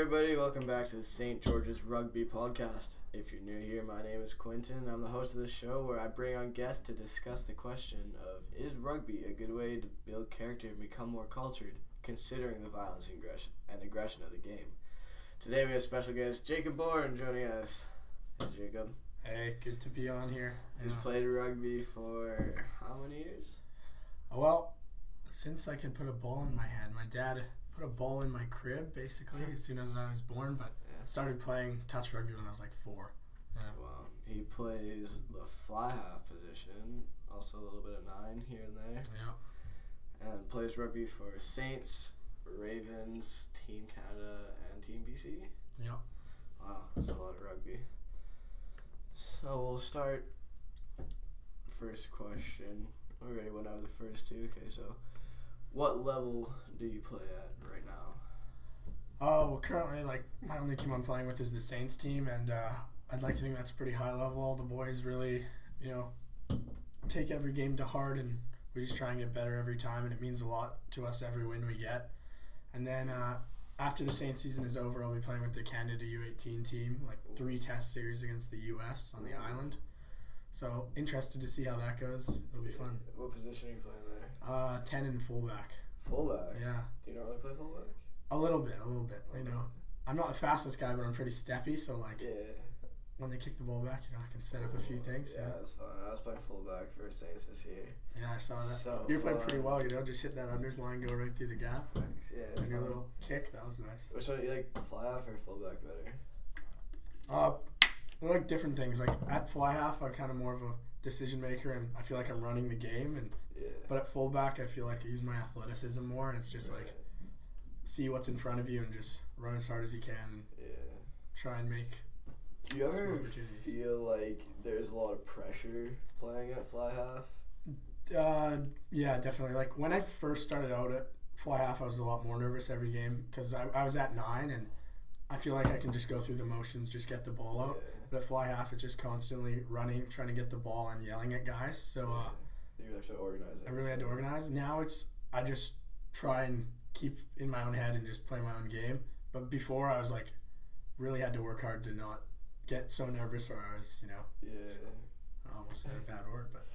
everybody, welcome back to the St. George's Rugby Podcast. If you're new here, my name is Quinton. I'm the host of the show where I bring on guests to discuss the question of is rugby a good way to build character and become more cultured, considering the violence and aggression, and aggression of the game. Today we have special guest Jacob Bourne joining us. Hey, Jacob. Hey, good to be on here. Who's Yeah. played rugby for how many years? Well, since I could put a ball in my hand, my dad put a ball in my crib basically as soon as I was born, but Yeah. started playing touch rugby when I was like four. Yeah. Well, he plays the fly half position, also a little bit of nine here and there. Yeah. and plays rugby for Saints, Ravens, Team Canada, and Team BC. Yeah. Wow, that's a lot of rugby. So we'll start. First question. We already went over the first two. Okay, so what level do you play at right now? Oh, well, currently, like, my only team I'm playing with is the Saints team, and uh, I'd like to think that's pretty high level. All the boys really, you know, take every game to heart, and we just try and get better every time, and it means a lot to us every win we get. And then uh, after the Saints season is over, I'll be playing with the Canada U18 team, like three test series against the U.S. on the island. So interested to see how that goes. It'll be fun. What position are you playing? Uh, ten and fullback. Fullback. Yeah, Do you normally play fullback? a little bit, a little bit. You know, I'm not the fastest guy, but I'm pretty steppy. So like. Yeah. when they kick the ball back, you know, I can set up a few things. Yeah, Yeah, that's fine. I was playing fullback for Saints this year. yeah, I saw that. So You're playing pretty well, you know, just hit that unders line, go right through the gap, Thanks. Yeah. and your little kick. That was nice. Which one you like, fly half or fullback better? Uh, I like different things. Like at fly half, I'm kind of more of a decision maker, and I feel like I'm running the game. And Yeah. but at fullback, I feel like I use my athleticism more, and it's just like see what's in front of you and just run as hard as you can and yeah. try and make. Do you ever opportunities. feel like there's a lot of pressure playing at fly half? Uh, yeah, definitely. Like when I first started out at fly half, I was a lot more nervous every game because I, I was at nine and I feel like I can just go through the motions, just get the ball out. Yeah. But at fly half, it's just constantly running, trying to get the ball and yelling at guys. So uh, You to organize it. I really had to organize. Now it's I just try and keep in my own head and just play my own game. But before I was like really had to work hard to not get so nervous where I was, you know, Yeah. I almost said a bad word, but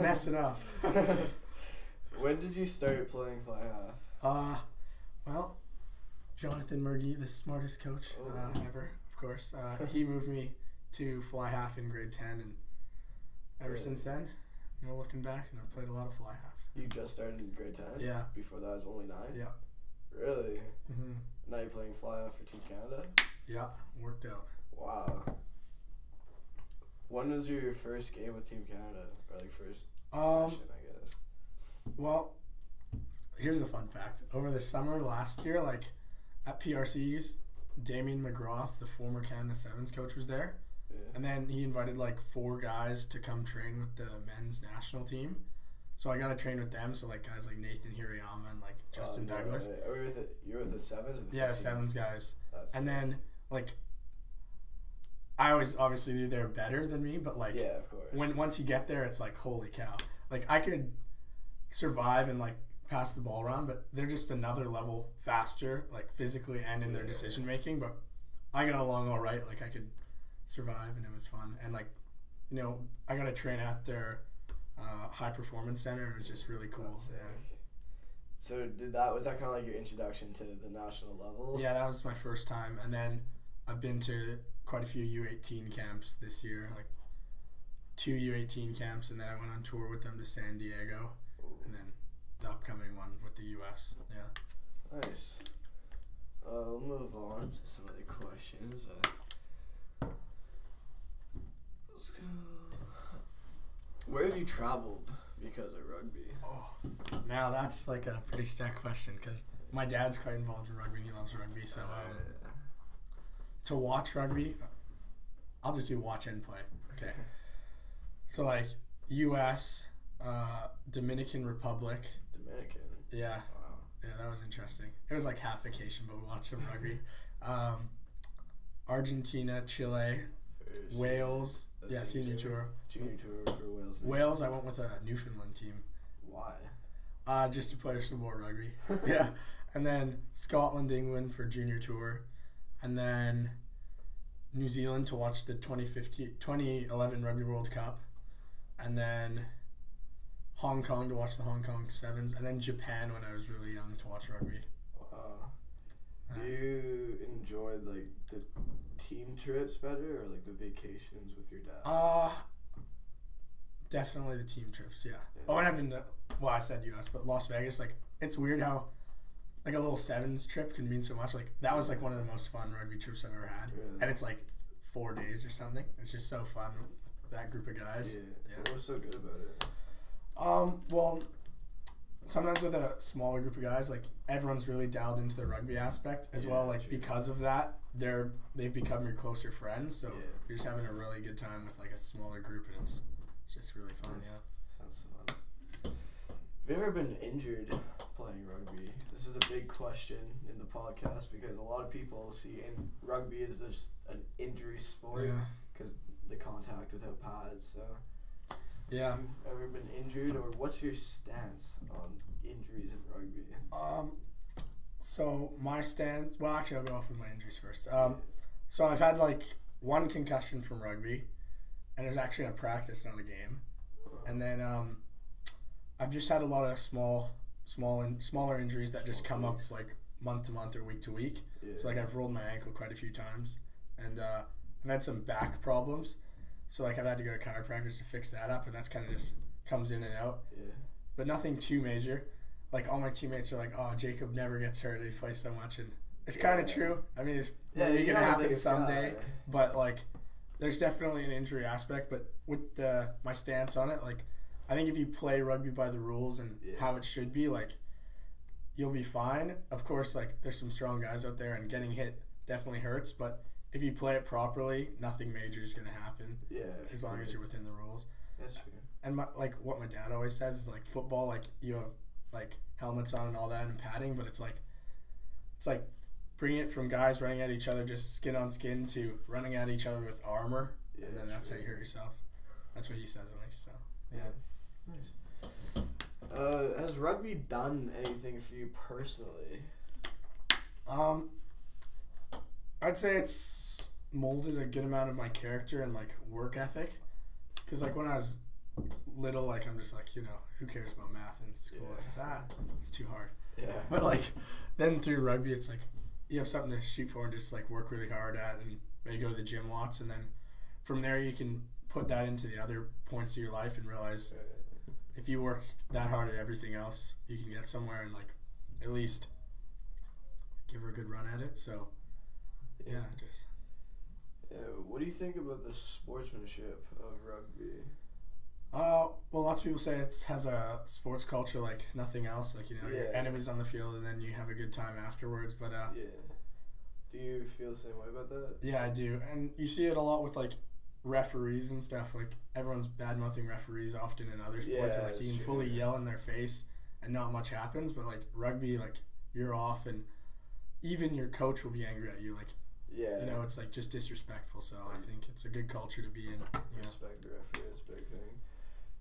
messing up. when did you start playing fly half? Uh, well, Jonathan Murgy, the smartest coach uh, Oh. ever, of course. Uh, he moved me to fly half in grade 10, and ever Really? since then, no looking back, and I've played a lot of fly half. You just started in grade 10? Yeah. Before that I was only 9? Yeah. Really? Mm-hmm. Now you're playing fly half for Team Canada? Yeah, worked out. Wow. When was your first game with Team Canada? Or like first Um, session, I guess. well, here's a fun fact. Over the summer last year, like at PRCs, Damian McGrath, the former Canada Sevens coach, was there. Yeah. And then he invited like four guys to come train with the men's national team. So I got to train with them. So like guys like Nathan Hirayama and like oh, Justin Oh, no Douglas. way. Oh, Are we with the, you're with the sevens or the Yeah, 15s? sevens guys. That's And then like I always obviously knew they're better than me, but like yeah, of course. when once you get there, it's like holy cow. Like I could survive and like pass the ball around, but they're just another level faster, like physically and in their decision making. But I got along all right. Like I could survive, and it was fun. And like you know, I got to train at their uh, high performance center. It was just really cool. Yeah. So did that was that kind of like your introduction to the national level? Yeah, that was my first time, and then I've been to quite a few U18 camps this year, like two U18 camps, and then I went on tour with them to San Diego, and then the upcoming one with the US. Yeah. Nice. Uh, we'll move on to some other questions. Uh, let's go. Where have you traveled because of rugby? Oh, now that's like a pretty stacked question because my dad's quite involved in rugby and he loves rugby. So um, to watch rugby, I'll just do watch and play. Okay. So like U.S., uh, Dominican Republic. Dominican. Yeah, Wow. yeah, that was interesting. It was like half vacation, but we watched some rugby. Um, Argentina, Chile, Wales. Yeah, senior tour. Junior tour for Wales. Wales. I went with a Newfoundland team. Why? Uh, just to play some more rugby. yeah. And then Scotland, England for junior tour. and then New Zealand to watch the 2015, 2011 Rugby World Cup, and then Hong Kong to watch the Hong Kong Sevens, and then Japan when I was really young to watch rugby. Wow. Uh, Do you enjoy like the team trips better or like the vacations with your dad? Uh definitely the team trips, yeah. Yeah. Oh, and I've been to, well, I said US, but Las Vegas, like, it's weird how, like, a little sevens trip can mean so much. Like, that was, like, one of the most fun rugby trips I've ever had. Really? And it's, like, four days or something. It's just so fun with that group of guys. yeah. yeah. What was so good about it? Um, well, sometimes with a smaller group of guys, like everyone's really dialed into the rugby aspect as well. Like true. because of that, they're they've become your closer friends. So Yeah. you're just having a really good time with like a smaller group, and it's it's just really fun. Nice. Yeah. Sounds fun. Have you ever been injured playing rugby? This is a big question in the podcast because a lot of people see in rugby as just an injury sport Yeah. because the contact without pads. So, Yeah. have ever been injured, or what's your stance on injuries in rugby? Um, so my stance. Well, actually, I'll go off with my injuries first. Um, so I've had like one concussion from rugby, and it was actually in a practice, not a game. And then um, I've just had a lot of small, small and smaller injuries that just come up like month to month or week to week. yeah. So like I've rolled my ankle quite a few times, and uh, I've had some back problems. So like I've had to go to chiropractors to fix that up, and that's kind of just comes in and out yeah. but nothing too major. Like all my teammates are like, "Oh, Jacob never gets hurt. He plays so much," and it's kind of Yeah. true. I mean, it's Yeah, maybe gonna happen someday, guy. but like, there's definitely an injury aspect. But with the my stance on it, like, I think if you play rugby by the rules and Yeah. how it should be, like, you'll be fine. Of course, like there's some strong guys out there, and getting hit definitely hurts. But if you play it properly, nothing major is gonna happen Yeah. as long as you're within the rules That's true. and my, like what my dad always says is like football like you have like helmets on and all that and padding but it's like it's like bringing it from guys running at each other just skin on skin to running at each other with armor Yeah. and then that's how you hurt yourself that's what he says at least so yeah Nice. Uh, has rugby done anything for you personally? um i'd say it's molded a good amount of my character and like work ethic because like when i was little like i'm just like you know who cares about math in school it's Yeah. just ah it's too hard Yeah. But like then through rugby, it's like you have something to shoot for and just like work really hard at, and maybe go to the gym lots, and then from there you can put that into the other points of your life and realize if you work that hard at everything else, you can get somewhere and like at least give her a good run at it. So yeah, just Yeah, what do you think about the sportsmanship of rugby? uh well, lots of people say it has a sports culture like nothing else. Like you know, your Yeah. enemies on the field, and then you have a good time afterwards. But uh, Yeah. Do you feel the same way about that? Yeah, I do, and you see it a lot with like referees and stuff. Like everyone's bad mouthing referees often in other sports, yeah, and Yeah, like you can true. fully yell in their face and not much happens. But like rugby, like you're off, and even your coach will be angry at you. Like Yeah. you know, it's like just disrespectful. So I think it's a good culture to be in. Yeah, Respect the referee, big thing.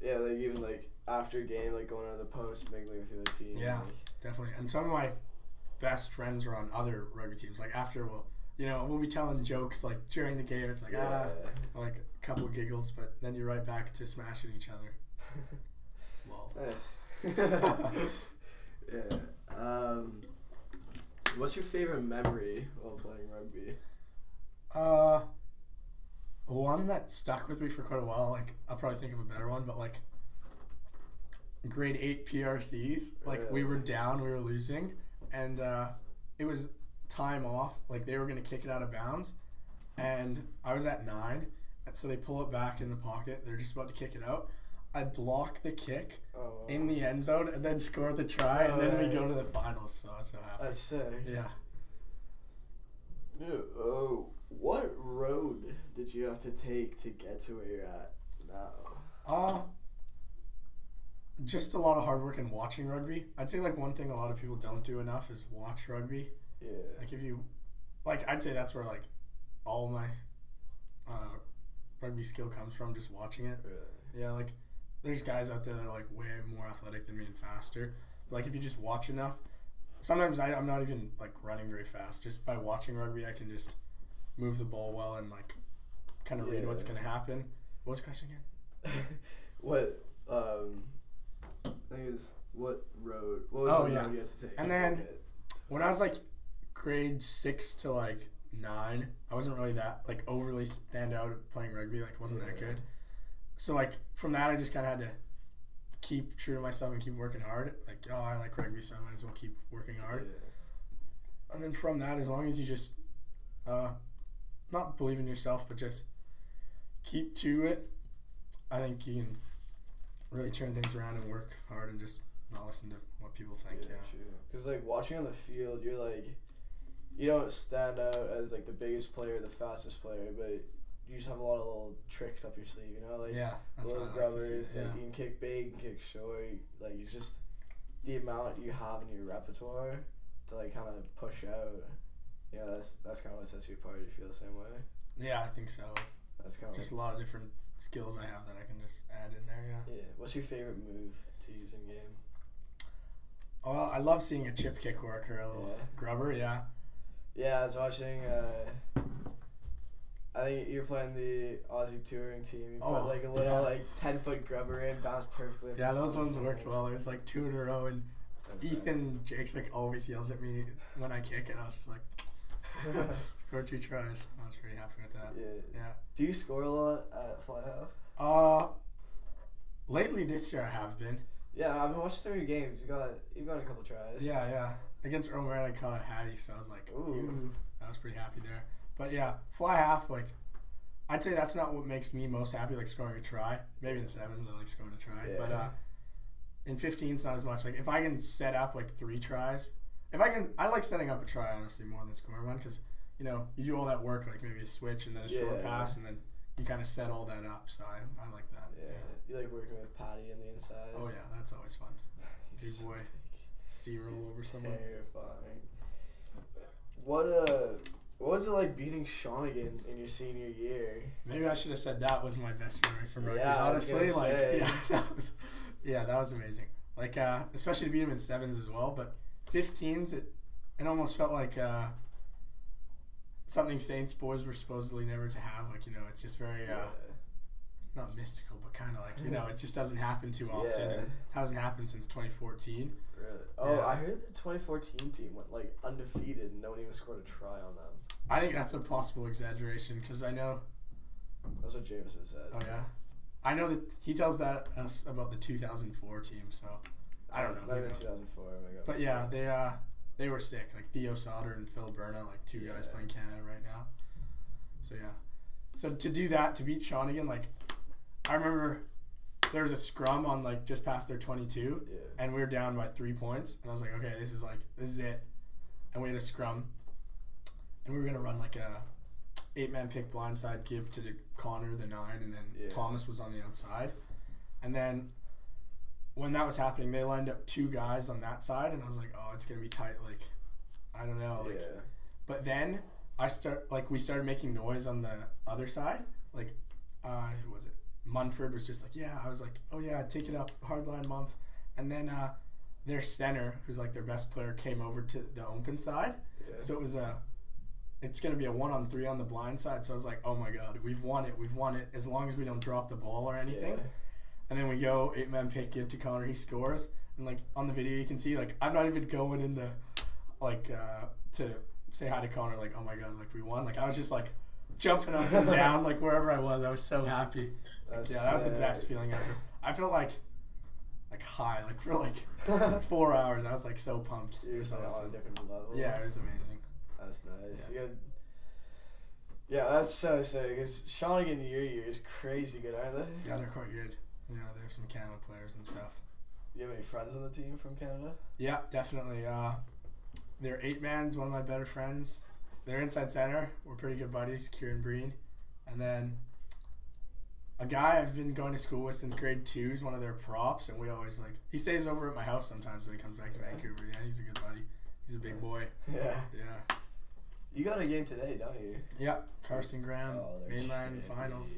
Yeah, like even like after a game, like going on the post, mingling with the other team. Yeah. like- definitely. And some of my best friends are on other rugby teams. Like after we'll, you know, we'll be telling jokes like during the game. It's like ah, like a couple giggles, but then you're right back to smashing each other. Lol. Nice. yeah. Um, what's your favorite memory while playing rugby? One that stuck with me for quite a while. Like I'll probably think of a better one, but like grade eight PRCs. Like we were down, we were losing, and uh, it was time off. Like they were gonna kick it out of bounds, and I was at nine, and so they pull it back in the pocket. They're just about to kick it out. I block the kick Oh, in the end zone and then score the try, and then we Alright. go to the finals. So that's so happy. That's sick. Yeah. Yeah, Oh, did you have to take to get to where you're at now? Uh just a lot of hard work and watching rugby. I'd say like one thing a lot of people don't do enough is watch rugby. Yeah. Like if you like I'd say that's where like all my uh rugby skill comes from just watching it. Really? Yeah, like there's guys out there that are like way more athletic than me and faster. But, like if you just watch enough, sometimes I, I'm not even like running very fast. Just by watching rugby, I can just move the ball well and like kind of read what's gonna happen. What was the question again? what um I think it was what road what was Oh, the yeah. road you to take? And then-. When I was like grade six to like nine, I wasn't really that like overly stand out playing rugby. Like, wasn't that good. So like from that, I just kind of had to keep true to myself and keep working hard. Like, oh, I like rugby, so I might as well keep working hard. Yeah. And then from that, as long as you just uh, not believe in yourself, but just keep to it, I think you can really turn things around and work hard and just not listen to what people think. yeah. Because like watching on the field, you're like, you don't stand out as like the biggest player, the fastest player, but you just have a lot of little tricks up your sleeve. You know, like Yeah, that's little what I like to grubbers. Like Yeah. you can kick big, you can kick short. Like you just the amount you have in your repertoire to like kind of push out. Yeah, that's that's kind of what sets you apart. You feel the same way. yeah, I think so. That's kind of Just a lot of different skills I have that I can just add in there. Yeah. yeah. What's your favorite move to use in game? Well, I love seeing a chip kick work or a little Yeah. grubber. Yeah. Yeah, I was watching. Uh, I think you're playing the Aussie touring team. You Oh, put like a little yeah. like ten foot grubber in, bounced perfectly. Yeah, those ones his worked hands. well. There's like two in a row, and That's Ethan Jake's like always yells at me when I kick, and I was just like, nice. scored two tries. I was pretty happy with that. Yeah. Yeah. Do you score a lot at fly half? Uh, lately this year I have been. Yeah, I've been watching some of your games. You got you've got a couple tries. Yeah, yeah. Against Earl Marriott, I caught a hattie, so I was like, Ooh. I was pretty happy there. But yeah, fly half, like, I'd say that's not what makes me most happy, like scoring a try. Maybe in sevens, I like scoring a try. But uh, in 15, it's not as much. Like, if I can set up like three tries, if I can, I like setting up a try, honestly, more than scoring one, because, you know, you do all that work, like maybe a switch and then a short pass, and then you kind of set all that up. So I, I like that. Yeah. You like working with Patty on the inside. Oh, yeah, that's always fun. Big boy. Steamroll over someone. terrifying. What uh, what was it like beating Sean Shawnigan in your senior year? Maybe I should have said that was my best memory from rugby. Yeah, honestly, like say. yeah, that was yeah, that was amazing. Like uh, especially to beat him in sevens as well, but 15s it it almost felt like uh, something Saints boys were supposedly never to have. Like you know, it's just very uh, not mystical, but kind of like you know, it just doesn't happen too often. Yeah. And hasn't happened since 2014. Really? Oh, Yeah. I heard the 2014 team went like undefeated and no one even scored a try on them. I think that's a possible exaggeration because I know. That's what Jameson said. Oh yeah, I know that he tells that us about the 2004 team. So I don't know. Not who 2004. Oh. But yeah, they uh they were sick. Like Theo Sauder and Phil Berna, like two guys Yeah. playing Canada right now. So yeah. So to do that, to beat Sean Shawnigan, like I remember there was a scrum on like just past their twenty two Yeah. and we were down by three points and I was like, Okay, this is like this is it. And we had a scrum and we were gonna run like a eight man pick blindside give to the Connor the nine and then Yeah. Thomas was on the outside. And then when that was happening, they lined up two guys on that side, and I was like, "Oh, it's gonna be tight." Like, I don't know. Like, yeah. but then I start like we started making noise on the other side. Like, uh, who was it? Munford was just like, "Yeah." I was like, "Oh yeah, take it up, hardline month." And then uh, their center, who's like their best player, came over to the open side. Yeah. So it was a. It's gonna be a one on three on the blind side. So I was like, "Oh my god, we've won it! We've won it!" As long as we don't drop the ball or anything. Yeah. And then we go eight man pick give to Connor. He scores, and like on the video you can see like I'm not even going in the like uh, to say hi to Connor. Like oh my god, like we won. Like I was just like jumping up and down like wherever I was. I was so happy. Yeah, that was the best feeling ever. I felt like like high like for like four hours. I was like so pumped. It was just like on a awesome. different level. Yeah, it was amazing. That's nice. Yeah. Yeah, that's so sick. Because Shawnigan your year is crazy good, aren't they? Yeah, they're quite good. Yeah, they have some Canada players and stuff. You have any friends on the team from Canada? Yeah, definitely. Uh, they're eight man's one of my better friends. They're inside center. We're pretty good buddies, Kieran Breen. And then a guy I've been going to school with since grade two is one of their props, and we always like he stays over at my house sometimes when he comes back to. Vancouver. Yeah, he's a good buddy. He's a big boy. Yeah. Yeah. You got a game today, don't you? Yeah. Carson Graham, Oh, mainland finals.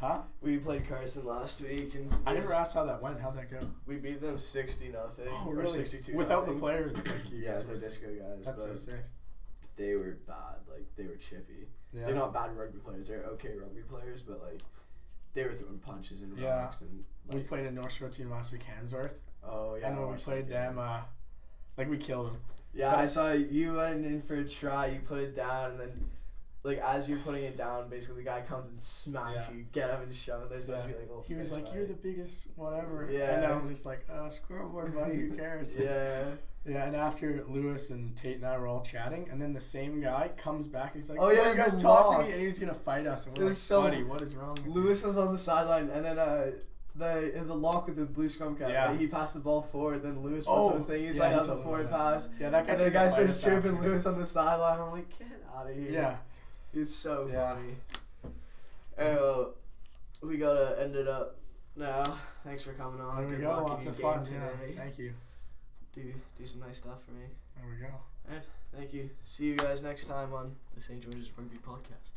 Huh? We played Carson last week, and I never asked how that went. How'd that go? We beat them sixty nothing. Oh, or really? sixty-two. Without the players, like you Yeah, guys the disco guys. That's so sick. They were bad. Like they were chippy. Yeah. They're not bad rugby players. They're okay rugby players, but like they were throwing punches and Yeah. rocks and we played a North Shore team last week, Handsworth, oh yeah. and when we played them, uh, like we killed them. Yeah, But- I saw you went in for a try. You put it down, and then, like as you're putting it down, basically the guy comes and smacks Yeah. you, get him and shove him. There's Yeah. be like a little. He was like, fight. "You're the biggest, whatever." Yeah. And I'm just like, "Uh, scoreboard, buddy. Who cares?" Yeah. Yeah, and after Lewis and Tate and I were all chatting, and then the same guy comes back. He's like, Oh, "Oh yeah, you guys talking to me?" And he's gonna fight us, and we're like, so- "Buddy, what is wrong?" with? Lewis was on the sideline, and then uh, the is a lock with the blue scrum cap. Yeah. He passed the ball forward, then Lewis puts Oh, his thing. He's yeah, like he out the told me forward pass. Yeah, that guy. And the guy starts us tripping. Lewis on the sideline. I'm like, get out of here. Yeah, He's so Yeah. funny. Well, we gotta end it up now. Thanks for coming on. there we Good go. Lots of fun. today. Yeah, thank you. Do do some nice stuff for me. There we go. Alright, thank you. See you guys next time on the St. George's Rugby Podcast.